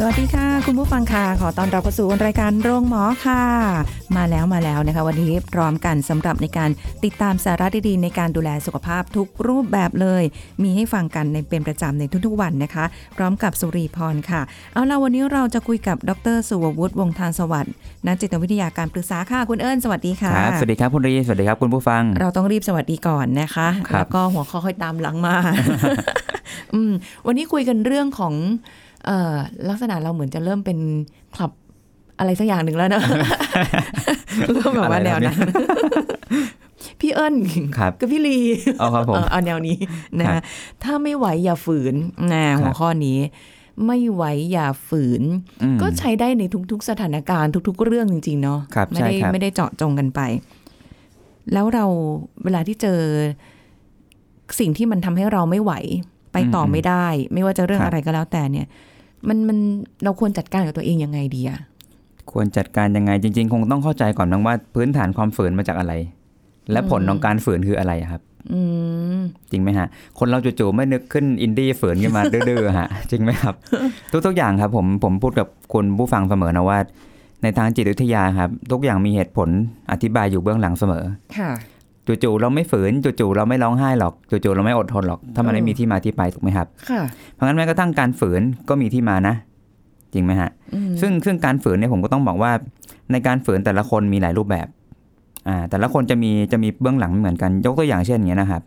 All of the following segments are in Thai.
สวัสดีค่ะ คุณผู้ฟังค่ะ ขอต้อนรับเข้าสู่รายการโรงหมอค่ะ มาแล้วมาแล้วนะคะ วันนี้พร้อมกันสำหรับในการติดตามสาระดีๆในการดูแลสุขภาพทุกรูปแบบเลย มีให้ฟังกันในเป็นประจำในทุกๆวันนะคะ พร้อมกับสุรีพรค่ะ เอาล่ะวันนี้เราจะคุยกับดรสุวัฒน์วงศ์ทานสวัสดิ์นักจิตวิทยาการปรึกษาค่ะคุณเอิญสวัสดีค่ะครับสวัสดีครับคุณรีสวัสดีครับคุณผู้ฟัง เราต้องรีบสวัสดีก่อนนะคะครับแล้วก็หัวข้อค่อยตามหลังมาอืมวันนี้คุยกันเรื่องของเอ่อ ลักษณะเราเหมือนจะเริ่มเป็นคลับอะไรสักอย่างหนึ่งแล้วเนอะเริ่มแบบว่าแนวนั้นพี่เอิญครับกับพี่ลีเอาครับผมเออเอาแนวนี้นะครับถ้าไม่ไหวอย่าฝืนนะหัวข้อนี้ ไม่ไหวอย่าฝืนอืมก็ใช้ได้ในทุก ๆ สถานการณ์ทุก ๆ เรื่องจริง ๆ เนาะครับไม่ได้ใช่ครับไม่ได้เจาะจงกันไป แล้วเราเวลาที่เจอสิ่งที่มันทำให้เราไม่ไหว ไปต่อไม่ได้ ไม่ว่าจะเรื่องอะไรก็แล้วแต่เนี่ย มันมันเราควรจัดการกับตัวเองยังไงดีอะควรจัดการยังไงจริง ๆ คงต้องเข้าใจก่อนนะว่าพื้นฐานความฝืนมาจากอะไร และผลของการฝืนคืออะไรอะครับอืมจริงไหมฮะ คนเราจู่ๆไม่นึกขึ้นอินดี้ฝืนขึ้นมาดื้อๆฮะ จริงไหมครับ ทุกๆอย่างครับ ผมผมพูดกับคุณผู้ฟังเสมอนะว่า ในทางจิตวิทยาครับ ทุกอย่างมีเหตุผลอธิบายอยู่เบื้องหลังเสมอค่ะ จู่ๆเราไม่ฝืนจู่ๆเราไม่ร้องไห้หรอกจู่ๆเราไม่อดทนหรอก ถ้ามันไม่มีที่มาที่ไปถูกไหมครับ ค่ะ เพราะงั้นแม้กระทั่งการฝืนก็มีที่มานะ จริงไหมฮะอืมซึ่งซึ่งการฝืนเนี่ยผมก็ต้องบอกว่า ในการฝืนแต่ละคนมีหลายรูปแบบอ่าแต่ละคนจะมีจะมีเบื้องหลังไม่เหมือนกัน ยกตัวอย่างเช่นอย่างนี้ยนะครับ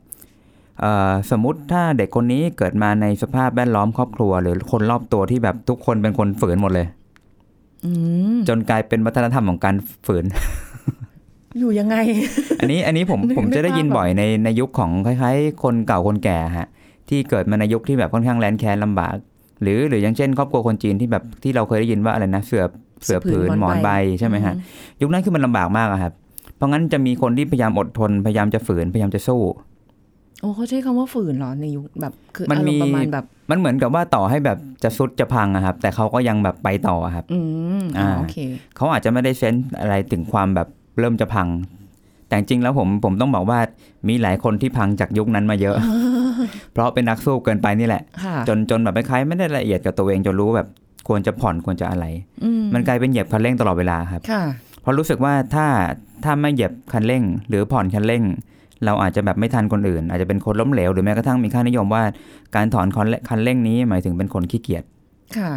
เอ่อสมมติถ้าเด็กคนนี้เกิดมาในสภาพแวดล้อมครอบครัว หรือคนรอบตัวที่แบบทุกคนเป็นคนฝืนหมดเลยอืมจนกลายเป็นวัฒนธรรมของการฝืน อยู่ยังไง อันนี้อันนี้ผมนึกผมจะได้ยินนึกภาพบ่อยในในยุคของคล้ายๆ คนเก่าคนแก่ฮะที่เกิดมาในยุคที่แบบค่อนข้างแรนแค้นลำบาก หรือหรืออย่างเช่น ครอบครัวคนจีนที่แบบที่เราเคยได้ยินว่าอะไรนะเสือเสือผืนหมอนใบใช่ไหมฮะยุคนั้นคือมันลำบากมากอะครับ เพราะงั้นจะมีคนที่พยายามอดทนพยายามจะฝืนพยายามจะสู้โอ้เขาใช้คำว่าฝืนเหรอในยุคแบบคือมันอารมีมณ์ประมาณแบบ มันเหมือนกับว่าต่อให้แบบจะสุดจะพังอะครับ แต่เขาก็ยังแบบไปต่ออะครับ อืมอ่าอ่าโอเคเขาอาจจะไม่ได้เซนส์อะไรถึงความแบบ เริ่มจะพัง แต่จริงๆแล้วผมผมต้องบอกว่ามีหลายคนที่พังจากยุคนั้นมาเยอะ เพราะเป็นนักสู้เกินไปนี่แหละค่ะจนจนแบบคล้ายๆไม่ได้ละเอียดกับตัวเองจนรู้แบบควรจะผ่อนควรจะอะไรอืมมันกลายเป็นเหยียบคันเร่งตลอดเวลาครับค่ะเพราะรู้สึกว่าถ้าถ้าไม่เหยียบคันเร่ง หรือผ่อนคันเร่ง เราอาจจะแบบไม่ทันคนอื่น อาจจะเป็นคนล้มเหลวหรือแม้กระทั่งมีค่านิยมว่า การถอนคันเร่งคันเร่งนี้หมายถึงเป็นคนขี้เกียจค่ะ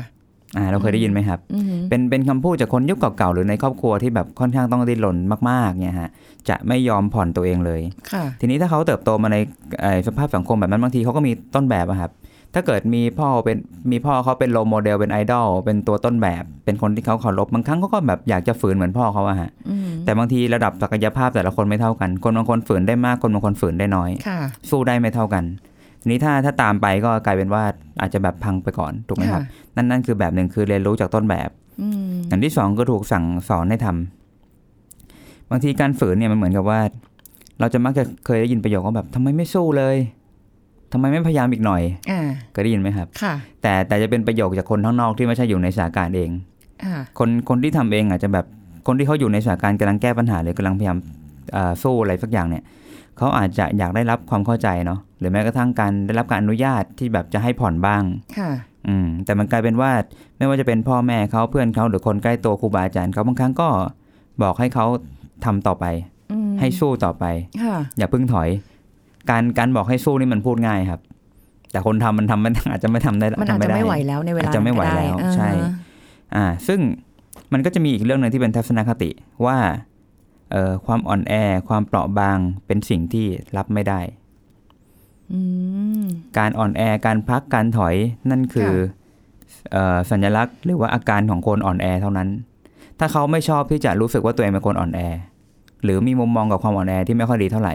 อ่าเราเคยได้ยินไหมครับอืมเป็นเป็นคำพูดจากคนยุคเก่าๆหรือในครอบครัวที่แบบค่อนข้างต้องดิ้นรนมากๆเนี่ยฮะจะไม่ยอมผ่อนตัวเองเลยค่ะทีนี้ถ้าเขาเติบโตมาในเอ่อสภาพสังคมแบบนั้นบางทีเขาก็มีต้นแบบอะครับ ถ้าเกิดมีพ่อเป็นมีพ่อเขาเป็นโรโมเดลเป็นไอดอลเป็นตัวต้นแบบ เป็นคนที่เขาเคารพบางครั้งเขาก็แบบอยากจะฝืนเหมือนพ่อเขาอะฮะอืมแต่บางทีระดับศักยภาพแต่ละคนไม่เท่ากัน คนบางคนฝืนได้มากคนบางคนฝืนได้น้อยค่ะสู้ได้ไม่เท่ากัน ทีนี้ถ้าถ้าตามไปก็กลายเป็นว่าอาจจะแบบพังไปก่อนถูกไหมครับ นั่นนั่นคือแบบหนึ่งคือเรียนรู้จากต้นแบบอืมอย่างที่สองก็ถูกสั่งสอนให้ทำบางทีการฝืนเนี่ยมันเหมือนกับว่า เราจะมักจะเคยได้ยินประโยคว่าแบบทำไมไม่สู้เลยทำไมไม่พยายามอีกหน่อยอ่าเคยได้ยินไหมครับ ค่ะ แต่แต่จะเป็นประโยคจากคนข้างนอกที่ไม่ใช่อยู่ในสถานการณ์เองอ่าคนคนที่ทำเองอาจจะแบบคนที่เขาอยู่ในสถานการณ์กำลังแก้ปัญหาหรือกำลังพยายามเอ่อสู้อะไรสักอย่างเนี่ยเขาอาจจะอยากได้รับความเข้าใจเนาะห รือแม้กระทั่งการได้รับการอนุญาตที่แบบจะให้ผ่อนบ้าง ค่ะ อืม แต่มันกลายเป็นว่าไม่ว่าจะเป็นพ่อแม่เขาเพื่อนเขาหรือคนใกล้ตัวครูบาอาจารย์เขาบางครั้งก็บอกให้เขาทำต่อไปอืมให้สู้ต่อไปค่ะอย่าเพิ่งถอย การการบอกให้สู้นี่มันพูดง่ายครับ แต่คนทำมันทำมันอาจจะไม่ทำได้มันอาจทำจะด้ไม่ไหวแล้วในเวลาอาจจะไม่ไหวนั้นก็ด้แล้วอ่าใช่ อ่า ซึ่งมันก็จะมีอีกเรื่องหนึ่งที่เป็นทัศนคติว่าเอ่อความอ่อนแอความเปราะบางเป็นสิ่งที่รับไม่ได้อืม การอ่อนแอการพักการถอยนั่นคือค่ะเออสัญลักษณ์หรือว่าอาการของคนอ่อนแอเท่านั้น ถ้าเขาไม่ชอบที่จะรู้สึกว่าตัวเองเป็นคนอ่อนแอ หรือมีมุมมองกับความอ่อนแอที่ไม่ค่อยดีเท่าไหร่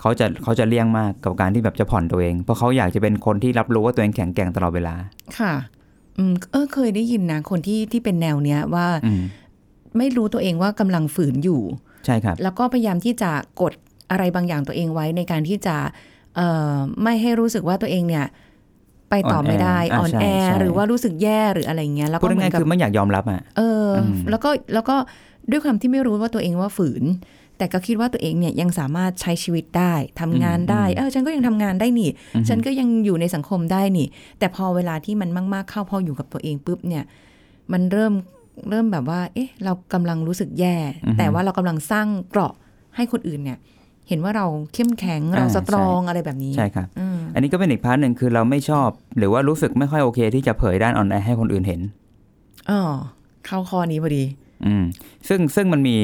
เขาจะเขาจะเลี่ยงมากกับการที่แบบจะผ่อนตัวเอง เพราะเขาอยากจะเป็นคนที่รับรู้ว่าตัวเองแข็งแกร่งตลอดเวลา ค่ะ อืมเออเคยได้ยินนะคนที่ที่เป็นแนวเนี้ยว่าอืมไม่รู้ตัวเองว่ากำลังฝืนอยู่ ใช่ครับ แล้วก็พยายามที่จะกดอะไรบางอย่างตัวเองไว้ในการที่จะเอ่อ ไม่ให้รู้สึกว่าตัวเองเนี่ย ไปต่อไม่ได้อ่อ่ออนนแอแออ่าใช่หรือว่ารู้สึกแย่หรืออะไรเงี้ยแล้วพูก็ดเหมือง่ายนกัๆบคือไม่อยากยอมรับอะเอออมแล้วก็แล้วก็ด้วยความที่ไม่รู้ว่าตัวเองว่าฝืน แต่ก็คิดว่าตัวเองเนี่ยยังสามารถใช้ชีวิตได้ทำงานได้เออฉันก็ยังทำงานได้นี่ ฉันก็ยังอยู่ในสังคมได้นี่ แต่พอเวลาที่มันมาก ๆ เข้าพออยู่กับตัวเองปุ๊บเนี่ย มันเริ่มเริ่มแบบว่า เอ๊ะ เรากำลังรู้สึกแย่อือฮึแต่ว่าเรากำลังสร้างเกราะให้คนอื่นเนี่ย เห็นว่าเราเข้มแข็งอ่าเรา strong ใช่อะไรแบบนี้ ใช่ครับอืมอันนี้ก็เป็นอีก part หนึ่งคือเราไม่ชอบ หรือว่ารู้สึกไม่ค่อยโอเค ที่จะเผยด้านอ่อนแอให้คนอื่นเห็นอ๋อเข้าข้อนี้พอดี อืม ซึ่งซึ่งมันมี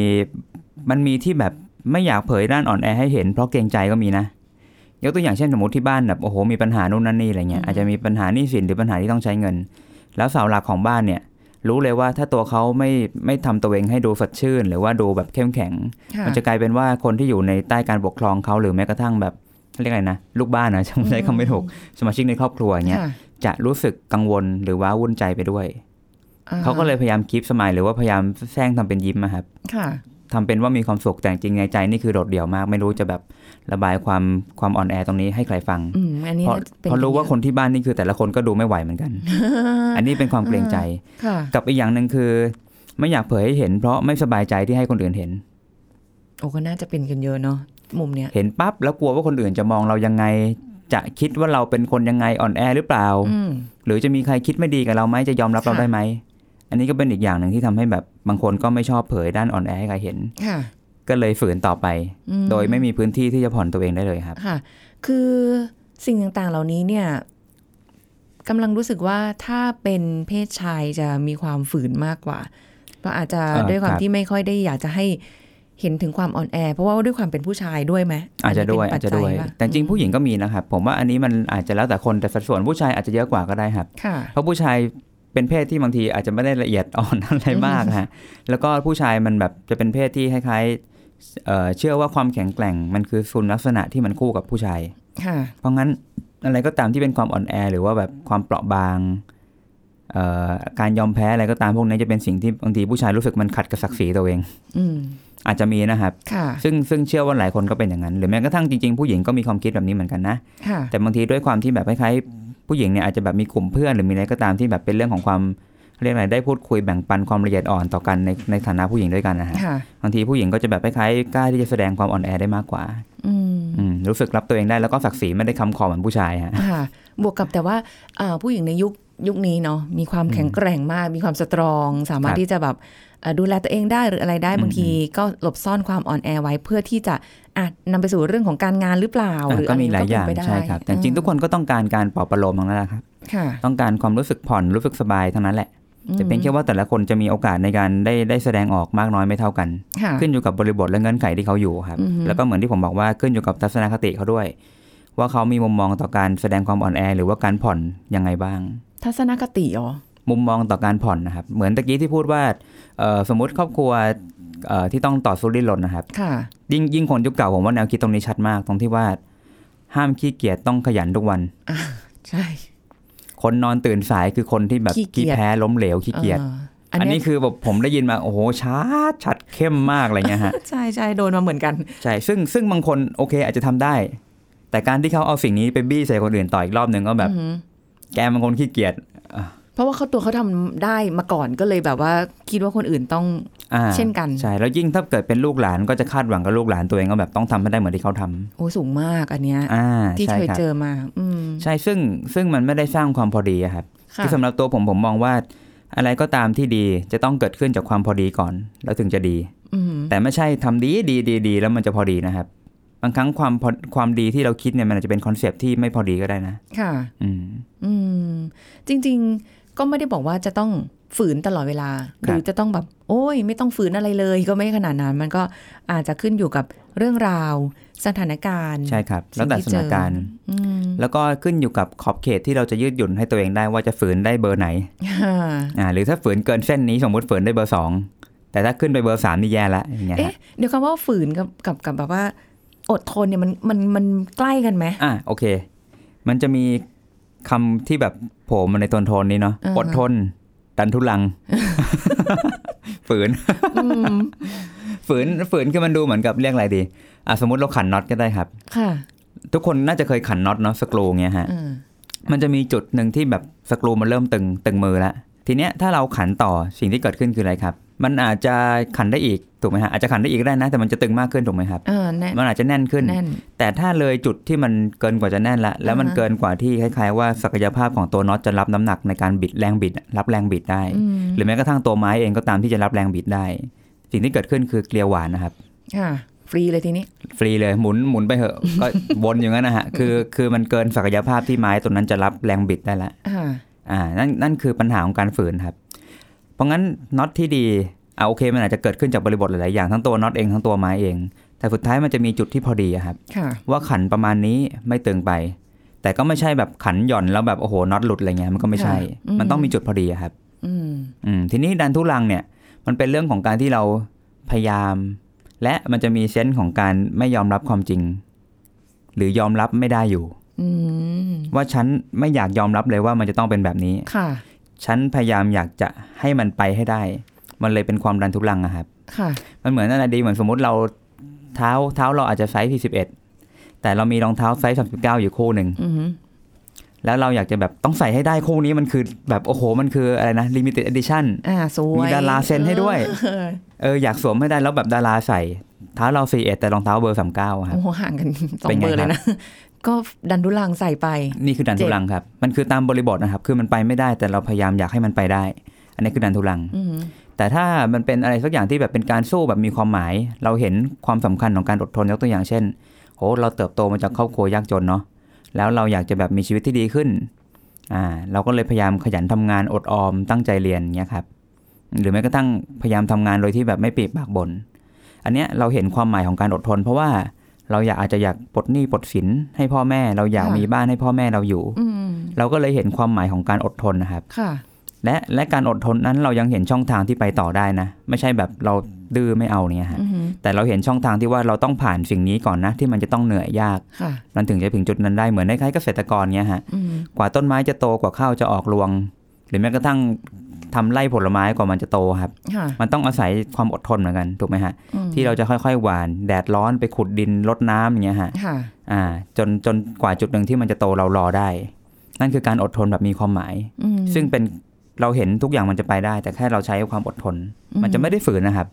มันมีที่แบบไม่อยากเผยด้านอ่อนแอให้เห็น เพราะเกรงใจก็มีนะยกตัวอย่างเช่นสมมติที่บ้านแบบโอ้โหมีปัญหานู่นนั่นนี่อะไรเงี้ยอืมอาจจะมีปัญหาหนี้สินหรือปัญหาที่ต้องใช้เงิน แล้วเสาหลักของบ้านเนี่ย รู้เลยว่าถ้าตัวเขาไม่ไม่ทำตัวเองให้ดูสดชื่น หรือว่าดูแบบเข้มแข็งค่มันจะกลายเป็นว่าคนที่อยู่ในใต้การปกครองเขาหรือแม้กระทั่งแบบเรียกอะไรนะลูกบ้านนะจำใช้คำไม่ถูกสมาชิกในครอบครัวอย่างเงี้ยค่ะจะรู้สึกกังวลหรือว่าวุ่นใจไปด้วยอ่เขาก็เลยพยายามคีปสมายหรือว่าพยายามแซงทำเป็นยิ้มนะครับ ค่ะ ทำเป็นว่ามีความสุขแต่จริงๆในใจนี่คือโดดเดี่ยวมาก ไม่รู้จะแบบระบายความความอ่อนแอตรงนี้ให้ใครฟังอืมอันนี้เพราะน่าจะเป็นเพราะรู้ว่าคนที่บ้านนี่คือแต่ละคนก็ดูไม่ไหวเหมือนกัน อันนี้เป็นความเกรงใจค่ะกับอีกอย่างหนึ่งคือ ไม่อยากเผยให้เห็น เพราะไม่สบายใจที่ให้คนอื่นเห็น โอ้ก็น่าจะเป็นกันเยอะเนาะมุมเนี้ยเห็นปั๊บแล้วกลัวว่าคนอื่นจะมองเรายังไง จะคิดว่าเราเป็นคนยังไงอ่อนแอหรือเปล่าอืมหรือจะมีใครคิดไม่ดีกับเราไหมจะยอมรับเราค่ะได้ไหม อันนี้ก็เป็นอีกอย่างหนึ่งที่ทำให้แบบบางคนก็ไม่ชอบเผยด้านอ่อนแอให้ใครเห็นค่ะก็เลยฝืนต่อไปอืโดยไม่มีพื้นที่ที่จะผ่อนตัวเองได้เลยครับค่ะ คือสิ่งต่างๆเหล่านี้เนี่ยกำลังรู้สึกว่าถ้าเป็นเพศชายจะมีความฝืนมากกว่า เพราะอาจจะอ่าด้วยความครับที่ไม่ค่อยได้อยากจะให้เห็นถึงความอ่อนแอ เพราะว่าด้วยความเป็นผู้ชายด้วยไหมอาจจะด้วยนนี้อาจเป็นจะด้วยปัจจัปะแต่จริงผู้หญิงก็มีนะครับ ผมว่าอันนี้มันอาจจะแล้วแต่คนแต่สัดส่วนผู้ชายอาจจะเยอะกว่าก็ได้ครับค่ะเพราะผู้ชาย เป็นเพศที่บางทีอาจจะไม่ได้ละเอียดอ่อนอะไรมากฮะแล้วก็ผู้ชายมันแบบจะเป็นเพศที่คล้ายๆเอ่อเชื่อว่าความแข็งแกร่งมันคือคุณลักษณะที่มันคู่กับผู้ชายค่ะเพราะงั้นอะไรก็ตามที่เป็นความอ่อนแอ หรือว่าแบบความเปราะบางเอ่อการยอมแพ้อะไรก็ตามพวกนี้จะเป็นสิ่งที่บางทีผู้ชายรู้สึกมันขัดกับศักดิ์ศรีตัวเองอืมอาจจะมีนะครับค่ะซึ่งซึ่งเชื่อว่าหลายคนก็เป็นอย่างนั้น หรือแม้กระทั่งจริงๆผู้หญิงก็มีความคิดแบบนี้เหมือนกันนะค่ะแต่บางทีด้วยความที่แบบคล้ายๆ ผู้หญิงเนี่ยอาจจะแบบมีกลุ่มเพื่อนหรือมีอะไรก็ตามที่แบบเป็นเรื่องของความเรียกอะไรได้พูดคุยแบ่งปันความละเอียดอ่อนต่อกันในในฐานะผู้หญิงด้วยกันนะฮะค่ะบางทีผู้หญิงก็จะแบบคล้ายๆกล้าที่จะแสดงความอ่อนแอได้มากกว่าอืมอืมรู้สึกรับตัวเองได้แล้วก็ศักดิ์ศรีไม่ได้คำคอเหมือนผู้ชายฮะค่ะบวกกับแต่ว่าเอ่อผู้หญิงในยุคยุคนี้เนาะมีความอืมแข็งแกร่งมากมีความสตรอง สามารถครับที่จะแบบเอ่อ ดูแลตัวเองได้หรืออะไรได้อืมบางทีก็หลบซ่อนความอ่อนแอไว้เพื่อที่จะอะนำไปสู่เรื่องของการงานหรือเปล่าอะหรือก็อะไรมีหลายอย่างก็เป็นไปได้ใช่ครับ แต่จริงๆทุกคนก็ต้องการการปลอบประโลมทั้งนั้นแหละครับค่ะต้องการความรู้สึกผ่อนรู้สึกสบายทั้งนั้นแหละแต่เป็นแค่ว่าแต่ละคนจะมีโอกาสในการได้ได้แสดงออกมากน้อยไม่เท่ากันค่ะขึ้นอยู่กับบริบทและเงื่อนไขที่เขาอยู่ครับอือฮึแล้วก็เหมือนที่ผมบอกว่าขึ้นอยู่กับทัศนคติเขาด้วย ว่าเขามีมุมมองต่อการแสดงความอ่อนแอ หรือว่าการผ่อนยังไงบ้าง ทัศนคติอ๋อ มุมมองต่อการผ่อนนะครับ เหมือนตะกี้ที่พูดว่าเอ่อสมมติครอบครัวเอ่อที่ต้องต่อสู้ดิ้นรนนะครับค่ะยิ่งยิ่งคนยุคเก่าผมว่าแนวคิดตรงนี้ชัดมาก ตรงที่ว่า ห้ามขี้เกียจต้องขยันทุกวันใช่ คนนอนตื่นสายคือคนที่แบบขี้เกียจขี้แพ้ล้มเหลวขี้เกียจอออัอันนนี้เนี้ยคือแบบผมได้ยินมาโอ้โหชัดชัดเข้มมากอะไรเงี้ยฮะใช่ใช่โดนมาเหมือนกันใช่ซึ่งซึ่งบางคนโอเคอาจจะทำได้ แต่การที่เขาเอาสิ่งนี้ไปบี้ใส่คนอื่นต่ออีกรอบหนึ่งก็แบบอือหือแกบางคนขี้เกียจ เพราะว่าเขาตัวเขาทำได้มาก่อนก็เลยแบบว่าคิดว่าคนอื่นต้องอ่าเช่นกันใช่แล้วยิ่งถ้าเกิดเป็นลูกหลานก็จะคาดหวังกับลูกหลานตัวเองก็แบบต้องทำให้ได้เหมือนที่เขาทำโอ้สูงมากอันเนี้ยอ่าที่ใช่เคยครับเจอมา อืมใช่ซึ่งซึ่งมันไม่ได้สร้างความพอดีอะครับค่ะคือสำหรับตัวผมผมมองว่า อะไรก็ตามที่ดีจะต้องเกิดขึ้นจากความพอดีก่อน แล้วถึงจะดีอืมแต่ไม่ใช่ทำดีดีดีดีแล้วมันจะพอดีนะครับบางครั้งความพอความดีที่เราคิดเนี่ยมันอาจจะเป็น concept ที่ไม่พอดีก็ได้นะ ค่ะ อืม อืม จริง ๆ ก็ไม่ได้บอกว่าจะต้องฝืนตลอดเวลา หรือจะต้องแบบ โอ้ย ไม่ต้องฝืนอะไรเลย ก็ไม่ขนาดนั้น มันก็อาจจะขึ้นอยู่กับเรื่องราว สถานการณ์ ใช่ครับ แล้วแต่สถานการณ์อืมแล้วก็ขึ้นอยู่กับขอบเขตที่เราจะยืดหยุ่นให้ตัวเองได้ว่าจะฝืนได้เบอร์ไหนค่ะอ่าหรือถ้าฝืนเกินเส้นนี้สมมติฝืนได้เบอร์สองแต่ถ้าขึ้นไปเบอร์สามนี่แย่ละอย่างเงี้ยเอ๊ะฮะเดี๋ยวคำว่าฝืนกับกับกับแบบว่า อดทนเนี่ยมันมันมันใกล้กันไหมอะโอเค มันจะมี คำที่แบบโผล่มาในโทนโทนนี้เนาะอ่าฮะอดทน ดันทุลัง ฝืน ฝืนฝืนคือมันดูเหมือนกับเรียกอะไรดีอะสมมติเราขันน็อตก็ได้ครับ ค่ะ ทุกคนน่าจะเคยขันน็อตเนาะสกรูเงี้ยฮะอืมมันจะมีจุดหนึ่งที่แบบสกรูมันเริ่มตึงตึงมือแล้วทีเนี้ยถ้าเราขันต่อสิ่งที่เกิดขึ้นคืออะไรครับ มันอาจจะขันได้อีก ถูกไหมฮะอาจจะขันได้อีกก็ได้นะ แต่มันจะตึงมากขึ้นถูกไหมครับเออแน่นมันอาจจะแน่นขึ้นแน่นแต่ถ้าเลยจุดที่มันเกินกว่าจะแน่นละแล้วมันอ่าฮะเกินกว่าที่คล้ายๆ ว่าศักยภาพของตัวน็อตจะรับน้ำหนักในการบิดแรงบิด รับแรงบิดได้อืมหรือแม้กระทั่งตัวไม้เองก็ตามที่จะรับแรงบิดได้ สิ่งที่เกิดขึ้นคือเกลียวหวานนะครับค่ะฟรีเลยทีนี้ ฟรีเลยหมุนหมุนไปเหอะ ก็วนอย่างนั้นนะฮะคือคือมันเกินศักยภาพที่ไม้ตัวนั้นจะรับแรงบิดได้ละอ่าอ่านั่นนั่นคือปัญหาของการฝืนครับ เพราะงั้นน็อตที่ดี อ่าโอเคมันอาจจะเกิดขึ้นจากบริบทหลาย ๆ อย่างทั้งตัวน็อตเองทั้งตัวไม้เอง แต่สุดท้ายมันจะมีจุดที่พอดีอะครับค่ะว่าขันประมาณนี้ไม่ตึงไป แต่ก็ไม่ใช่แบบขันหย่อนแล้วแบบโอ้โหน็อตหลุดอะไรเงี้ยมันก็ไม่ใช่ค่ะอืมมันต้องมีจุดพอดีอะครับอืมอืมทีนี้ดันทุรังเนี่ย มันเป็นเรื่องของการที่เราพยายาม และมันจะมี sense ของการไม่ยอมรับความจริง หรือยอมรับไม่ได้อยู่อืมว่าฉันไม่อยากยอมรับเลยว่ามันจะต้องเป็นแบบนี้ค่ะ ฉัฉันพยายามอยากจะให้มันไปให้ได้ มันเลยเป็นความดันทุรังอะครับค่ะ มันเหมือนอะไรดีเหมือนสมมติเราเท้าเท้าเราอาจจะไซส์41แต่เรามีรองเท้าไซส์39อยู่คู่หนึ่งอืมแล้วเราอยากจะแบบต้องใส่ให้ได้คู่นี้มันคือแบบโอ้โห มันคืออะไรนะ limited edition อ่าสวยมีดาราเซ็นให้ด้วยเออเอออยากสวมให้ได้แล้วแบบดาราใส่เท้าเรา41แต่รองเท้าเบอร์39อะครับโอ้โหห่างกันสอเป็งนไงเบอร์เลยนะ ก็ดันดุลังใส่ไป นี่คือดันทุลังครับ มันคือตามบริบทนะครับ คือมันไปไม่ได้แต่เราพยายามอยากให้มันไปได้ อันนี้คือดันทุลังอืมแต่ถ้ามันเป็นอะไรสักอย่างที่แบบเป็นการสู้แบบมีความหมาย เราเห็นความสำคัญของการอดทนยกตัวอย่างเช่นโหเราเติบโตมาจากครอบครัวยากจนเนาะแล้วเราอยากจะแบบมีชีวิตที่ดีขึ้นอ่าเราก็เลยพยายามขยันทำงานอดออมตั้งใจเรียนเงี้ยครับหรือแม้กระทั่งพยายามทำงานโดยที่แบบไม่ปีปากบนอันเนี้ยเราเห็นความหมายของการอดทน เพราะว่าเราอยากอาจจะอยากปลดหนี้ปลดสินให้พ่อแม่ เราอยากมีบ้านให้พ่อแม่เราอยู่อืมเราก็เลยเห็นความหมายของการอดทนนะครับค่ะ และและการอดทนนั้นเรายังเห็นช่องทางที่ไปต่อได้นะ ไม่ใช่แบบเราดื้อไม่เอาเนี่ยฮะอืมแต่เราเห็นช่องทางที่ว่าเราต้องผ่านสิ่งนี้ก่อนนะ ที่มันจะต้องเหนื่อยยากค่ะมันถึงจะถึงจุดนั้นได้เหมือนคล้ายๆเกษตรกรเนี้ยฮะอืมกว่าต้นไม้จะโตกว่าข้าวจะออกรวง หรือแม้กระทั่งทำไร่ผลไม้กว่ามันจะโตครับค่ะมันต้องอาศัยความอดทนเหมือนกันถูกไหมฮะอืมที่เราจะค่อยๆ หว่าน แดดร้อนไปขุดดินรดน้ำอย่างเงี้ยฮะค่ะอ่า จนจนกว่าจุดหนึ่งที่มันจะโตเรารอได้ นั่นคือการอดทนแบบมีความหมายอืมซึ่งเป็น เราเห็นทุกอย่างมันจะไปได้ แต่แค่เราใช้ความอดทน มันจะไม่ได้ฝืนนะครับ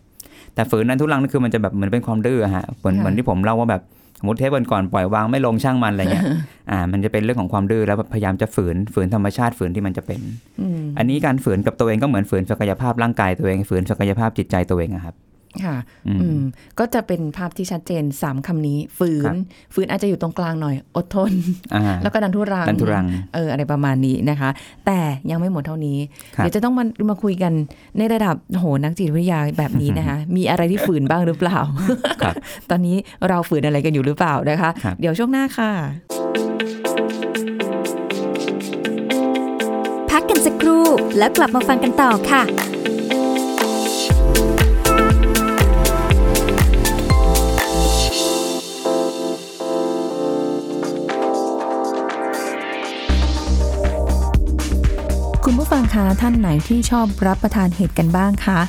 แต่ฝืนนั้นทุลังนั่นคือมันจะแบบเหมือนเป็นความดื้ออะฮะเหมือนค่ะเหมือนที่ผมเล่าว่าแบบสมมติเทปวันก่อนปล่อยวางไม่ลงช่างมันอะไรเงี้ยอ่า มันจะเป็นเรื่องของความดื้อแล้วแบบพยายามจะฝืนฝืนธรรมชาติฝืนที่มันจะเป็นอืมอันนี้การฝืนกับตัวเองก็เหมือนฝืนศักยภาพร่างกายตัวเองฝืนศักยภาพจิตใจตัวเองอะครับ ค่ะอืมอืม ก็จะเป็นภาพที่ชัดเจนสามคำนี้ ฝืครันบฝืนอาจจะอยู่ตรงกลางหน่อย อดทนอ่าแล้วก็ดันทุรังดันทุรัง เออ อะไรประมาณนี้นะคะ แต่ยังไม่หมดเท่านี้ครับเดี๋ยวจะต้องมามาคุยกันในระดับโหนักจิตวิทยาแบบนี้นะคะ มีอะไรที่ฝืนบ้างหรือเปล่าครับตอนนี้เราฝืนอะไรกันอยู่หรือเปล่านะคะครับเดี๋ยวช่วงหน้าค่ะ พักกันสักครู่แล้วกลับมาฟังกันต่อค่ะ คุณผู้ฟังคะ ท่านไหนที่ชอบรับประทานเห็ดกันบ้างคะ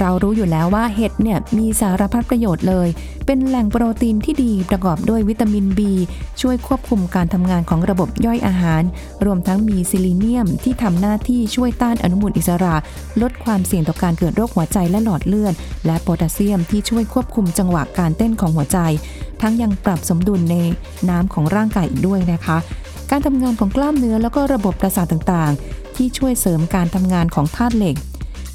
เรารู้อยู่แล้วว่าเห็ดเนี่ยมีสารพัดประโยชน์เลย เป็นแหล่งโปรตีนที่ดีประกอบด้วยวิตามิน B ช่วยควบคุมการทำงานของระบบย่อยอาหาร รวมทั้งมีซิลิเนียมที่ทำหน้าที่ช่วยต้านอนุมูลอิสระ ลดความเสี่ยงต่อการเกิดโรคหัวใจและหลอดเลือด และโพแทสเซียมที่ช่วยควบคุมจังหวะการเต้นของหัวใจ ทั้งยังปรับสมดุลในน้ำของร่างกายอีกด้วยนะคะการทำงานของกล้ามเนื้อแล้วก็ระบบประสาทต่างๆ ที่ช่วยเสริมการทำงานของธาตุเหล็ก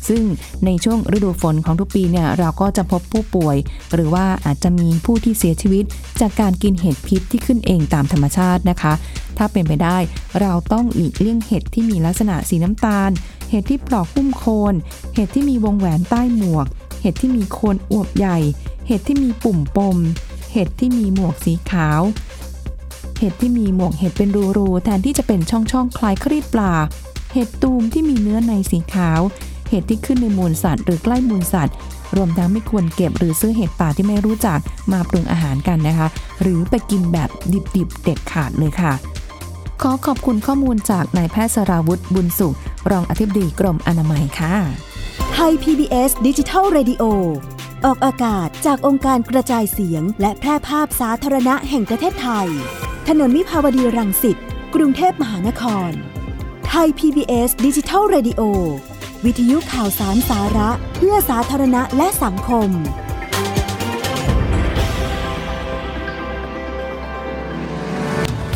ซึ่งในช่วงฤดูฝนของทุกปีเนี่ยเราก็จะพบผู้ป่วย หรือว่าอาจจะมีผู้ที่เสียชีวิต จากการกินเห็ดพิษที่ขึ้นเองตามธรรมชาตินะคะ ถ้าเป็นไปได้เราต้องหลีกเลี่ยงเห็ดที่มีลักษณะสีน้ำตาล เห็ดที่ปลอกหุ้มโคน เห็ดที่มีวงแหวนใต้หมวก เห็ดที่มีโคนอวบใหญ่ เห็ดที่มีปุ่มปม เห็ดที่มีหมวกสีขาวเห็ดที่มีหมวกเห็ดเป็นรูๆแทนที่จะเป็นช่องๆคล้ายครีบปลา เห็ดตูมที่มีเนื้อในสีขาว เห็ดที่ขึ้นในมูลสัตว์ หรือใกล้มูลสัตว์ รวมทั้งไม่ควรเก็บหรือซื้อเห็ดป่าที่ไม่รู้จักมาปรุงอาหารกันนะคะ หรือไปกินแบบดิบๆเด็ดขาดเลยค่ะ ขอขอบคุณข้อมูลจากนายแพทย์สราวุธบุญสุข รองอธิบดีกรมอนามัยค่ะไทย PBS ดิจิทัล Radio ออกอากาศจากองค์การกระจายเสียง และแพร่ภาพสาธารณะแห่งประเทศไทย ถนนมิภาวดีรังสิต กรุงเทพมหานคร ทย PBS ดิจิทัล Radio วิทยุข่าวสารสาระ เพื่อสาธารณะและสังคม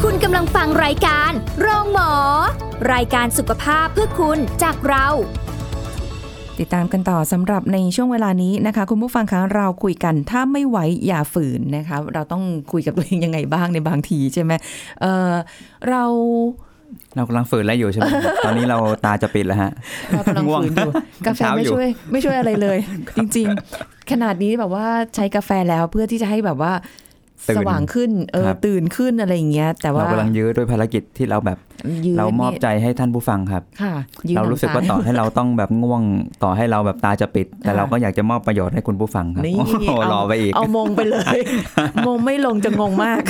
คุณกำลังฟังรายการโรงหมอ รายการสุขภาพเพื่อคุณจากเราติดตามกันต่อสำหรับในช่วงเวลานี้นะคะ คุณผู้ฟังคะเราคุยกันถ้าไม่ไหวอย่าฝืนนะคะ เราต้องคุยกับตัวเองยังไงบ้างในบางทีใช่ไหมเออเรา เรากำลังฝืนอะไรอยู่ใช่ไหมตอนนี้เราตาจะปิดแล้วฮะเรากำลังง่วงฝืนอยู่กาแฟเช้าไม่อยู่ช่วย ไม่ช่วยอะไรเลย จริง ๆ ขนาดนี้แบบว่าใช้กาแฟแล้วเพื่อที่จะให้แบบว่าตื่น สว่างขึ้นเออครับตื่นขึ้นอะไรอย่างเงี้ย แต่ว่าเรากำลังยื้อด้วยภารกิจที่เราแบบยืนเรามอบนี่ใจให้ท่านผู้ฟังครับค่ะยืนเรารู้สึกว่าน้ำตต่อให้เราต้องแบบง่วงต่อให้เราแบบตาจะปิด แต่ค่ะเราก็อยากจะมอบประโยชน์ให้คุณผู้ฟังครับนี่โอ้โหเอารอไปอีกเอามงไปเลย มงไม่ลงจะงงมาก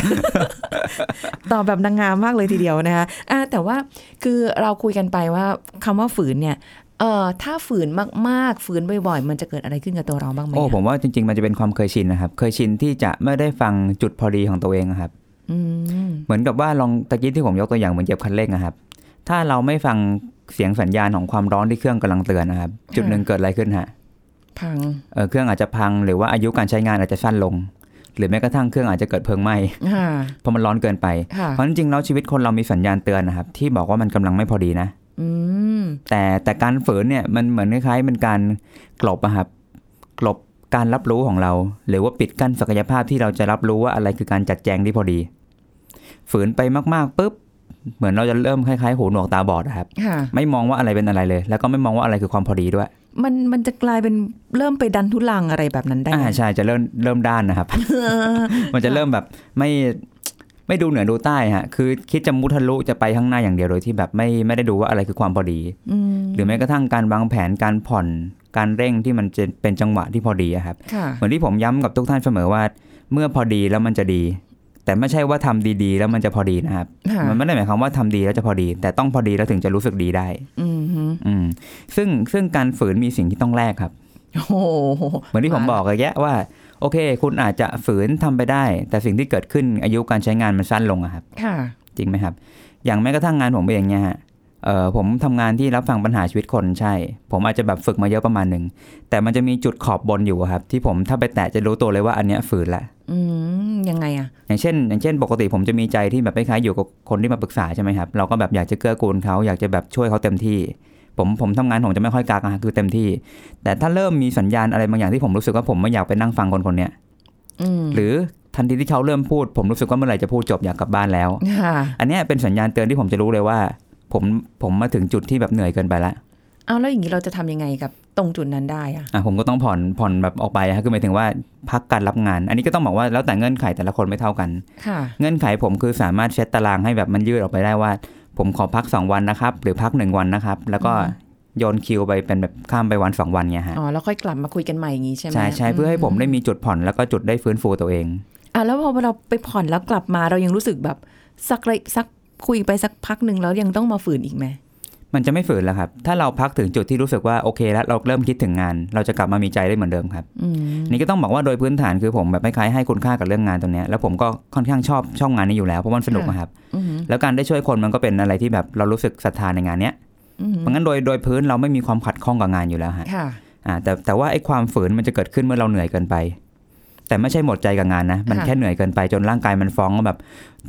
ตอบแบบนางงามมากเลยทีเดียวนะคะอะแต่ว่าคือเราคุยกันไปว่าคำว่าฝืนเนี่ย เอ่อถ้าฝืนมากๆฝืนบ่อยๆ มันจะเกิดอะไรขึ้นกับตัวเราบ้างไหมโอ้อะผมว่าจริง ๆ มันจะเป็นความเคยชินนะครับ เคยชินที่จะไม่ได้ฟังจุดพอดีของตัวเองอะครับอืมเหมือนกับว่าลองตะกี้ที่ผมยกตัวอย่างเหมือนเหยียบคันเร่งนะครับ ถ้าเราไม่ฟังเสียงสัญญาณของความร้อนที่เครื่องกำลังเตือนนะครับ จุดหนึ่งเกิดอะไรขึ้นฮะพังเออเครื่องอาจจะพังหรือว่าอายุการใช้งานอาจจะสั้นลง หรือแม้กระทั่งเครื่องอาจจะเกิดเพลิงไหม้ค่ะเพราะมันร้อนเกินไปค่ะเพราะจริงๆแล้วชีวิตคนเรามีสัญญาณเตือนนะครับ ที่บอกว่ามันกำลังไม่พอดีนะอืม แต่แต่การฝืนเนี่ยมันเหมือนคล้ายๆเป็นการกลบอะครับกลบการรับรู้ของเรา หรือว่าปิดกั้นศักยภาพที่เราจะรับรู้ว่าอะไรคือการจัดแจงที่พอดี ฝืนไปมากๆปุ๊บเหมือนเราจะเริ่มคล้ายๆ หูหนวกตาบอดอะครับค่ะไม่มองว่าอะไรเป็นอะไรเลย แล้วก็ไม่มองว่าอะไรคือความพอดีด้วย มันมันจะกลายเป็นเริ่มไปดันทุลังอะไรแบบนั้นได้อ่าไหมใช่จะเริ่มเริ่มด้านนะครับ มันจะเริ่มแบบไม่ ไม่ดูเหนือดูใต้ฮะคือคิดจะมุทะลุจะไปข้างหน้าอย่างเดียวโดยที่แบบไม่ไม่ได้ดูว่าอะไรคือความพอดีอืมหรือแม้กระทั่งการวางแผนการผ่อนการเร่งที่มันจะเป็นจังหวะที่พอดีอะครับค่ะเหมือนที่ผมย้ำกับทุกท่านเสมอว่า เมื่อพอดีแล้วมันจะดี แต่ไม่ใช่ว่าทำดีๆ แล้วมันจะพอดีนะครับค่ะมันไม่ได้หมายความว่าทำดีแล้วจะพอดี แต่ต้องพอดีแล้วถึงจะรู้สึกดีได้อืมฮึอืมซึ่งซึ่งการฝืนมีสิ่งที่ต้องแลกครับโอ้โหเหมือนที่ผมบอกอะแยะว่า โอเค คุณอาจจะฝืนทำไปได้ แต่สิ่งที่เกิดขึ้นอายุการใช้งานมันสั้นลงอะครับค่ะ จริงไหมครับ อย่างแม้กระทั่งงานผมเองเนี่ยฮะเอ่อผมทำงานที่รับฟังปัญหาชีวิตคนใช่ ผมอาจจะแบบฝึกมาเยอะประมาณหนึ่ง แต่มันจะมีจุดขอบบนอยู่อะครับ ที่ผมถ้าไปแตะจะรู้ตัวเลยว่าอันเนี้ยฝืนละอืมยังไงอะอย่างเช่น อย่างเช่น ปกติผมจะมีใจที่แบบคล้ายๆอยู่กับคนที่มาปรึกษาใช่ไหมครับ เราก็แบบอยากจะเกื้อกูลเขาอยากจะแบบช่วยเขาเต็มที่ ผมผมทำงานผมจะไม่ค่อยกักอะฮะคือเต็มที่ แต่ถ้าเริ่มมีสัญญาณอะไรบางอย่างที่ผมรู้สึกว่าผมไม่อยากไปนั่งฟังคนคนเนี้ยอืมหรือทันทีที่เขาเริ่มพูด ผมรู้สึกว่าเมื่อไหร่จะพูดจบอยากกลับบ้านแล้วค่ะอันเนี้ยเป็นสัญญาณเตือนที่ผมจะรู้เลยว่า ผมผมมาถึงจุดที่แบบเหนื่อยเกินไปละเอาแล้วอย่างนี้เราจะทำยังไงกับตรงจุดนั้นได้อะอะผมก็ต้องผ่อนผ่อนแบบออกไปฮะคือหมายถึงว่าพักการรับงาน อันนี้ก็ต้องบอกว่าแล้วแต่เงื่อนไขแต่ละคนไม่เท่ากันค่ะเงื่อนไขผมคือสามารถเซตตารางให้แบบมันยืดออกไปได้ว่า ผมขอพัก 2 วันนะครับ หรือพัก 1 วันนะครับ แล้วก็โยนคิวไปเป็นแบบข้ามไปวัน2วันเงี้ยฮะอ๋อแล้วค่อยกลับมาคุยกันใหม่อย่างนี้ใช่ไหมใช่ใช่เพื่อให้ผมได้มีจุดผ่อนแล้วก็จุดได้ฟื้นฟูตัวเองอะแล้วพอเราไปผ่อนแล้วกลับมาเรายังรู้สึกแบบสักระสักคุยไปสักพักหนึ่งแล้วยังต้องมาฝืนอีกไหม มันจะไม่ฝืนแล้วครับ ถ้าเราพักถึงจุดที่รู้สึกว่าโอเคแล้วเราเริ่มคิดถึงงาน เราจะกลับมามีใจได้เหมือนเดิมครับอืมนี่ก็ต้องบอกว่าโดยพื้นฐานคือผมแบบไม่คล้ายให้คุณค่ากับเรื่องงานตรงเนี้ยแล้วผมก็ค่อนข้างชอบช่องงานนี้อยู่แล้วเพราะมันสนุกนะครับอืมแล้วการได้ช่วยคนมันก็เป็นอะไรที่แบบเรารู้สึกศรัทธาในงานเนี้ยอืมเพราะงั้นโดยโดยพื้นเราไม่มีความขัดข้องกับงานอยู่แล้วฮะค่ะอ่าแต่แต่ว่าไอ้ความฝืนมันจะเกิดขึ้นเมื่อเราเหนื่อยเกินไป แต่ไม่ใช่หมดใจกับงานนะ มันค่ะแค่เหนื่อยเกินไปจนร่างกายมันฟ้องว่าแบบ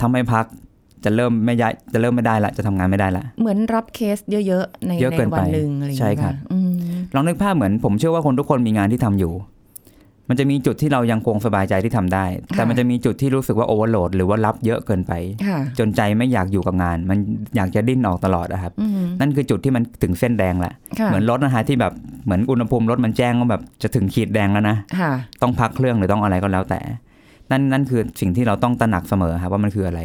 ถ้าไม่พัก จะเริ่มไม่ย้ายจะเริ่มไม่ได้ละจะทำงานไม่ได้ละเหมือนรับเคสเยอะๆในเยอะในเกินไปวันหนึ่งอะไรอย่างใช่เงี้ยครับอืมลองนึกภาพเหมือนผมเชื่อว่าคนทุกคนมีงานที่ทำอยู่ มันจะมีจุดที่เรายังคงสบายใจที่ทำได้ แต่มันจะมีจุดที่รู้สึกว่าโอเวอร์โหลดหรือว่ารับเยอะเกินไปค่ะจนใจไม่อยากอยู่กับงาน มันอยากจะดิ้นออกตลอดนะครับอืมนั่นคือจุดที่มันถึงเส้นแดงละค่ะเหมือนรถนะฮะที่แบบเหมือนอุณหภูมิรถมันแจ้งว่าแบบจะถึงขีดแดงแล้วนะค่ะต้องพักเครื่องหรือต้องอะไรก็แล้วแต่ นั่นนั่นคือสิ่งที่เราต้องตระหนักเสมอครับว่ามันคืออะไร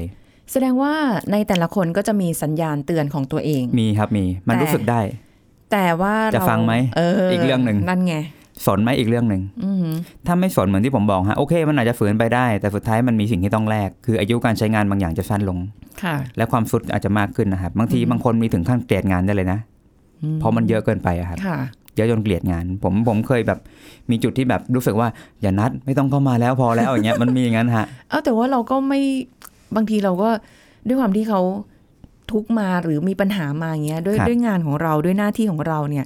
แสดงว่าในแต่ละคนก็จะมีสัญญาณเตือนของตัวเอง มีครับมี มันแต่รู้สึกได้ แต่ว่าจะเราฟังไหมเอออีอีกเรื่องหนึ่งนั่นไงสนไหมอีกเรื่องหนึ่งอือหือถ้าไม่สนเหมือนที่ผมบอกฮะโอเค มันอาจจะฝืนไปได้ แต่สุดท้ายมันมีสิ่งที่ต้องแลกคืออายุการใช้งานบางอย่างจะสั้นลงค่ะและความสุดอาจจะมากขึ้นนะครับบางทีอืมบางคนมีถึงขั้นเกลียดงานได้เลยนะอืเพราะมันเยอะเกินไปอะครับค่ะเยอะจนเกลียดงาน ผมผมเคยแบบมีจุดที่แบบรู้สึกว่าอย่านัดไม่ต้องเข้ามาแล้วพอแล้วอย่างเงี้ยมันมีอย่างนั้นฮะ เออแต่ว่าเราก็ไม่ บางทีเราก็ด้วยความที่เขาทุกข์มาหรือมีปัญหามาอย่างเงี้ยด้วยครับด้วยงานของเราด้วยหน้าที่ของเราเนี่ย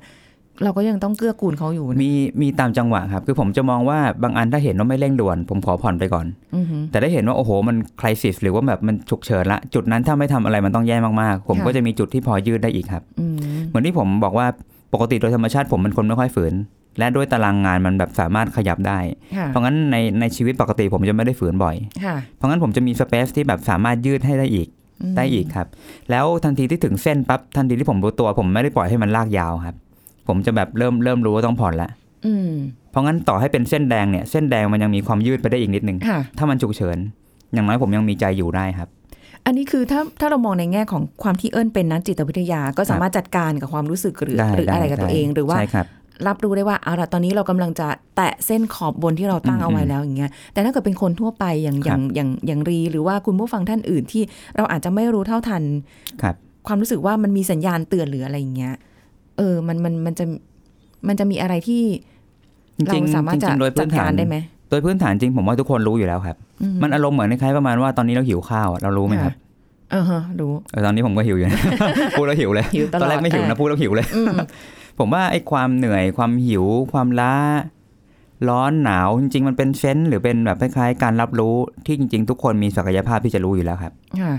เราก็ยังต้องเกื้อกูลเขาอยู่นะมีมีตามจังหวะครับ คือผมจะมองว่าบางอันถ้าเห็นว่าไม่เร่งด่วน ผมขอผ่อนไปก่อนอือหือแต่ได้เห็นว่าโอ้โห มันคลายสิสหรือว่าแบบมันฉุกเฉินละ จุดนั้นถ้าไม่ทำอะไรมันต้องแย่มากๆ ผมค่ะก็จะมีจุดที่พอยืดได้อีกครับอืมเหมือนที่ผมบอกว่าปกติโดยธรรมชาติผมเป็นคนไม่ค่อยฝืน และด้วยตารางงานมันแบบสามารถขยับได้ค่ะเพราะงั้นในในชีวิตปกติผมจะไม่ได้ฝืนบ่อยค่ะเพราะงั้นผมจะมีสเปซที่แบบสามารถยืดให้ได้อีกมได้อีกครับ แล้วทันทีที่ถึงเส้นปั๊บทันทีที่ผมรู้ตัว ผมไม่ได้ปล่อยให้มันลากยาวครับ ผมจะแบบเริ่มเริ่มรู้ว่าต้องผ่อนละอืมเพราะงั้นต่อให้เป็นเส้นแดงเนี่ย เส้นแดงมันยังมีความยืดไปได้อีกนิดนึงค่ะถ้ามันฉุกเฉิน อย่างน้อยผมยังมีใจอยู่ได้ครับ อันนี้คือถ้าถ้าเรามองในแง่ของความที่เอิญเป็นนักจิตวิทยา ก็สามารถจัดการกับความรู้สึกหรือได้หรืออะไรกับได้ตัวเองหรือว่าใช่ค รับรับรู้ได้ว่าเอาละตอนนี้เรากำลังจะแตะเส้นขอบบนที่เราตั้งอืมเอาไว้แล้วอย่างเงี้ยแต่ถ้าเกิดเป็นคนทั่วไปอย่างอครัย่าบงอย่างอย่างรี หรือว่าคุณผู้ฟังท่านอื่นที่เราอาจจะไม่รู้เท่าทันครับ ความรู้สึกว่ามันมีสัญญาณเตือนหรืออะไรอย่างเงี้ยเออมันมันมันจะมันจะมีอะไรที่จเราริงๆสามารถจจะริงๆโดยจัพื้ดนฐาการนได้ไหมโดยพื้นฐานจริงผมว่าทุกคนรู้อยู่แล้วครับอืมันอารมณ์เหมือนคล้ายๆประมาณว่าตอนนี้เราหิวข้าวอะเรารู้ไหมครับเออฮะรู้เออตอนนี้ผมก็หิวอยู่นะพูดแล้วหิวเลยหิวตลอดตอนแรกไม่หิวนะพูดแล้วหิวเลยอืม ผมว่าไอ้ความเหนื่อยความหิว ความล้า ร้อนหนาวจริง ๆ มันเป็นเซนส์หรือเป็นแบบคล้ายๆการรับรู้ที่จริง ๆ ทุกคนมีศักยภาพที่จะรู้อยู่แล้วครับค่ะ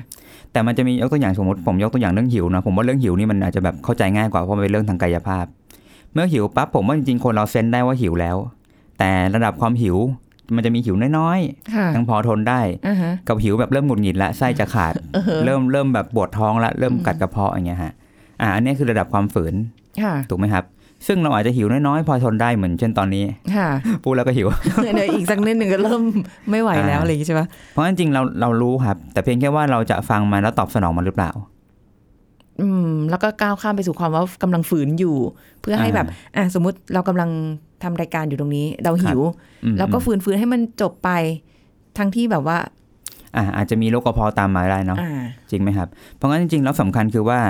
แต่มันจะมียกตัวอย่างสมมติผมยกตัวอย่างเรื่องหิวนะผมว่าเรื่องหิวนี่มันอาจจะแบบเข้าใจง่ายกว่าเพราะมันเป็นเรื่องทางกายภาพ เมื่อหิวปั๊บผมว่าจริงๆคนเราเซนส์ได้ว่าหิวแล้ว แต่ระดับความหิวมันจะมีหิวน้อยค่ะๆยังพอทนได้อ่าฮะกับหิวแบบเริ่มหงุดหงิดละไส้จะขาดเออเริ่มเริ่มแบบปวดท้องละเริ่มอืมกัดกระเพาะอย่างเงี้ยฮะอ่าอันนี้คือระดับความฝืนค่ะ ถูกไหมครับ ซึ่งเราอาจจะหิวน้อยๆ พอทนได้เหมือนเช่นตอนนี้ค่ะพูดแล้วก็หิวเดี๋ยวอีกสักนิดหนึ่งก็เริ่มไม่ไหวแล้วอ่าอะไรอย่างงี้ใช่ปะเพราะฉะนั้นจริงๆเราเรารู้ครับ แต่เพียงแค่ว่าเราจะฟังมันแล้วตอบสนองมันหรือเปล่า อืม แล้วก็ก้าวข้ามไปสู่ความว่ากำลังฝืนอยู่ เพื่อให้อ่าแบบ อะสมมติเรากำลังทำรายการอยู่ตรงนี้ เราหิวอืมแล้วก็ฝืนฝืนให้มันจบไปทั้งที่แบบว่า อ่าอาจจะมีโรคกระเพาะตามมาได้เนาะอ่าจริงไหมครับ เพราะงั้นจริงๆแล้วสำคัญคือว่า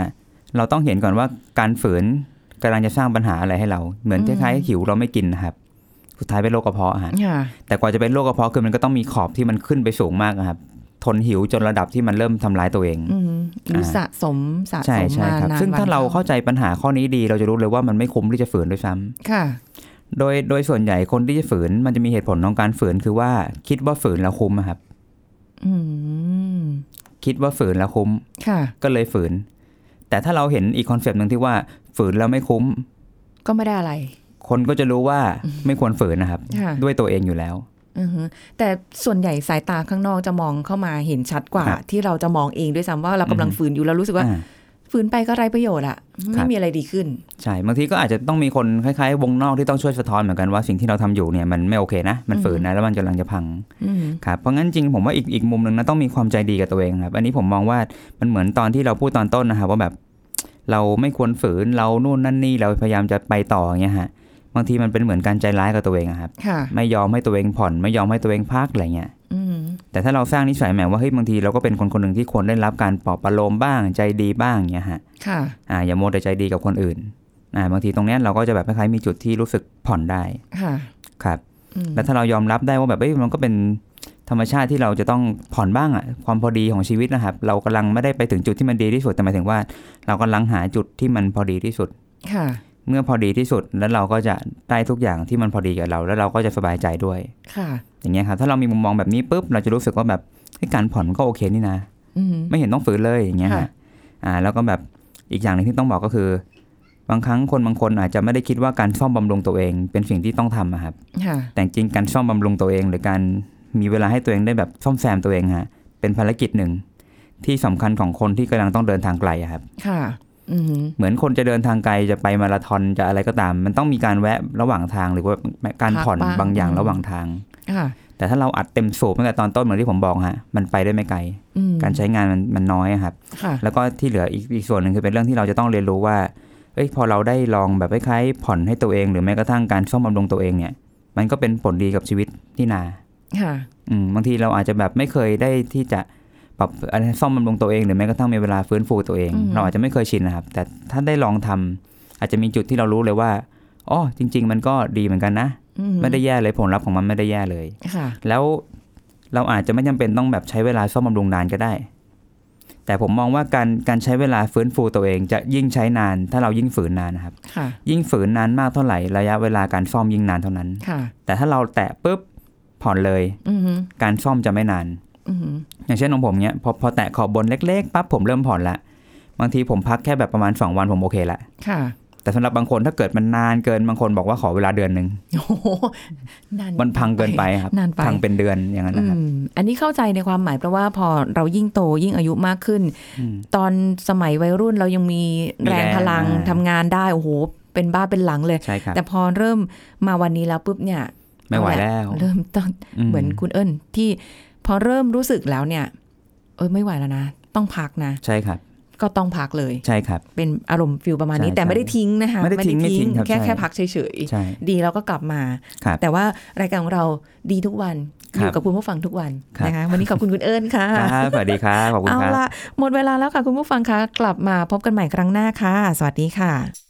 เราต้องเห็นก่อนว่าการฝืนกำลังจะสร้างปัญหาอะไรให้เรา เหมือนคล้ายๆหิวเราไม่กินนะครับ สุดท้ายเป็นโรคกระเพาะฮะค่ะแต่กว่าจะเป็นโรคกระเพาะคือมันก็ต้องมีขอบที่มันขึ้นไปสูงมากนะครับ ทนหิวจนระดับที่มันเริ่มทำร้ายตัวเองอืมหรือสะสมสะใช่สมใช่มาครับนานซึ่งถ้าวันเราเข้าใจปัญหาข้อนี้ดีเราจะรู้เลยว่ามันไม่คุ้มที่จะฝืนด้วยซ้ำค่ะ โดยโดยส่วนใหญ่คนที่จะฝืนมันจะมีเหตุผลของการฝืนคือว่าคิดว่าฝืนแล้วคุ้มอะครับอืมคิดว่าฝืนแล้วคุ้มค่ะก็เลยฝืน แต่ถ้าเราเห็นอีก concept หนึ่งที่ว่าฝืนแล้วไม่คุ้ม ก็ไม่ได้อะไร คนก็จะรู้ว่าไม่ควรฝืนนะครับค่ะด้วยตัวเองอยู่แล้วอือฮึแต่ส่วนใหญ่สายตาข้างนอกจะมองเข้ามาเห็นชัดกว่าครับที่เราจะมองเองด้วยซ้ำว่าเรากำลังอือฮึฝืนอยู่แล้วรู้สึกว่าอ่า ฝืนไปก็ไร้ประโยชน์อะครัไม่บมีอะไรดีขึ้น ใช่บางทีก็อาจจะต้องมีคนคล้ายๆ วงนอกที่ต้องช่วยสะท้อนเหมือนกันว่าสิ่งที่เราทำอยู่เนี่ยมันไม่โอเคนะ มันฝืนนะแล้วมันกำลังจะพังอืมครับเพราะงั้นจริงผมว่าอีกอีกมุมหนึ่งนะต้องมีความใจดีกับตัวเองครับอันนี้ผมมองว่ามันเหมือนตอนที่เราพูดตอนต้นนะครับว่าแบบเราไม่ควรฝืนเรานู่นนั่นนี่เราพยายามจะไปต่ออย่างเงี้ยฮะบางทีมันเป็นเหมือนการใจร้ายกับตัวเองอะครับค่ะไม่ยอมให้ตัวเองผ่อนไม่ยอมให้ตัวเองพักอะไรเงี้ยอืม แต่ถ้าเราสร้างนิสัยแหมว่าเฮ้ยบางทีเราก็เป็นคนคนหนึ่งที่ควรได้รับการปลอบประโลมบ้างใจดีบ้างอย่างเงี้ยฮะค่ะอ่าอย่าโมวแต่ใจดีกับคนอื่นอ่าบางทีตรงเนี้ยเราก็จะแบบคล้ายๆมีจุดที่รู้สึกผ่อนได้ค่ะครับอืมแล้วถ้าเรายอมรับได้ว่าแบบเอ้ยมันก็เป็นธรรมชาติที่เราจะต้องผ่อนบ้างอะความพอดีของชีวิตนะครับ เรากำลังไม่ได้ไปถึงจุดที่มันดีที่สุดแต่หมายถึงว่า เรากำลังหาจุดที่มันพอดีที่สุดค่ะ เมื่อพอดีที่สุดแล้วเราก็จะได้ทุกอย่างที่มันพอดีกับเรา แล้วเราก็จะสบายใจด้วยค่ะ อย่างเงี้ยครับถ้าเรามีมุมมองแบบนี้ปุ๊บเราจะรู้สึกว่าแบบเฮ้ยการผ่อนก็โอเคนี่นะอืมไม่เห็นต้องฝืนเลยอย่างเงี้ยค่ะฮะอ่า แล้วก็แบบอีกอย่างหนึ่งที่ต้องบอกก็คือ บางครั้งคนบางคนอาจจะไม่ได้คิดว่าการซ่อมบำรุงตัวเอง เป็นสิ่งที่ต้องทำอะครับ ค่ะ แต่จริงๆการซ่อมบำรุงตัวเอง หรือการมีเวลาให้ตัวเองได้แบบซ่อมแซมตัวเองฮะเป็นภารกิจหนึ่งที่สำคัญของคนที่กำลังต้องเดินทางไกลอะครับ ค่ะอืม เหมือนคนจะเดินทางไกลจะไปมาราธอนจะอะไรก็ตาม มันต้องมีการแวะระหว่างทางหรือว่าการผ่อนบางอย่างระหว่างทางค่ะแต่ถ้าเราอัดเต็มสูบตั้งแต่ตอนต้นเหมือนที่ผมบอกฮะมันไปได้ไม่ไกลอืมการใช้งานมันมันน้อยอะครับค่ะแล้วก็ที่เหลืออีกอีกส่วนหนึ่งคือเป็นเรื่องที่เราจะต้องเรียนรู้ว่าเอ้ยอ้ยพอเราได้ลองแบบคล้ายๆผ่อนให้ตัวเอง หรือแม้กระทั่งการซ่อมบำรุงตัวเองเนี่ย มันก็เป็นผลดีกับชีวิตที่นาค่ะอืมบางทีเราอาจจะแบบไม่เคยได้ที่จะ ปรับอะไรซ่อมบำรุงตัวเองหรือแม้กระทั่งมีเวลาฟื้นฟูตัวเองอืมเราอาจจะไม่เคยชินนะครับ แต่ถ้าได้ลองทำอาจจะมีจุดที่เรารู้เลยว่าอ๋อจริง ๆ มันก็ดีเหมือนกันนะอืไม่ได้แย่เลยผลลัพธ์ของมันไม่ได้แย่เลยค่ะแล้วเราอาจจะไม่จำเป็นต้องแบบใช้เวลาซ่อมบำรุงนานก็ได้ แต่ผมมองว่าการการใช้เวลาฟื้นฟูตัวเองจะยิ่งใช้นาน ถ้าเรายิ่งฝืนนานนะครับค่ะยิ่งฝืนนานมากเท่าไหร่ระยะเวลาการซ่อมยิ่งนานเท่านั้นค่ะแต่ถ้าเราแตะปุ๊บผ่อนเลยอือหือการซ่อมจะไม่นาน อือหืออย่างเช่นของผมเนี้ยพอพอแตะขอบบนเล็กๆปั๊บผมเริ่มผ่อนละบางทีผมพักแค่แบบประมาณ2วันผมโอเคละค่ะแต่สำหรับบางคนถ้าเกิดมันนานเกินบางคนบอกว่าขอเวลาเดือนหนึ่งโอ้โหนานมันพังเกินไปครับนานไปพังเป็นเดือนอย่างนั้นนะครับอืมอันนี้เข้าใจในความหมายเพราะว่าพอเรายิ่งโตยิ่งอายุมากขึ้นอืมตอนสมัยวัยรุ่นเรายังมีมีแรงแรงพลังอ่าทำงานได้โอ้โหเป็นบ้าเป็นหลังเลยใช่ครับแต่พอเริ่มมาวันนี้แล้วปุ๊บเนี่ย ไม่ไหวเอาะแล้ว เริ่มต้องมเหมือนคุณเอิญที่พ อเริ่มรู้สึกแล้วเนี่ย เออไม่ไหวแล้วนะ ต้องพักนะ ใช่ครับ ก็ต้องพักเลยใช่ครับ เป็นอารมณ์ฟิลประมาณนี้ใช่แต่ไม่ได้ใช่ทิ้งนะคะไม่ได้ทิ้งไม่ทิ้งครับแค่ใช่แค่พักเฉยใช่ๆดีแล้วก็กลับมาครับแต่ว่ารายการของเราดีทุกวันครับอยู่กับคุณผู้ฟังทุกวันครับนะคะวันนี้ขอบคุณคุณเอิญค่ะครับสวัสดีครับขอบคุณเอาครับละหมดเวลาแล้วค่ะคุณผู้ฟังคะกลับมาพบกันใหม่ครั้งหน้าค่ะ สวัสดีค่ะ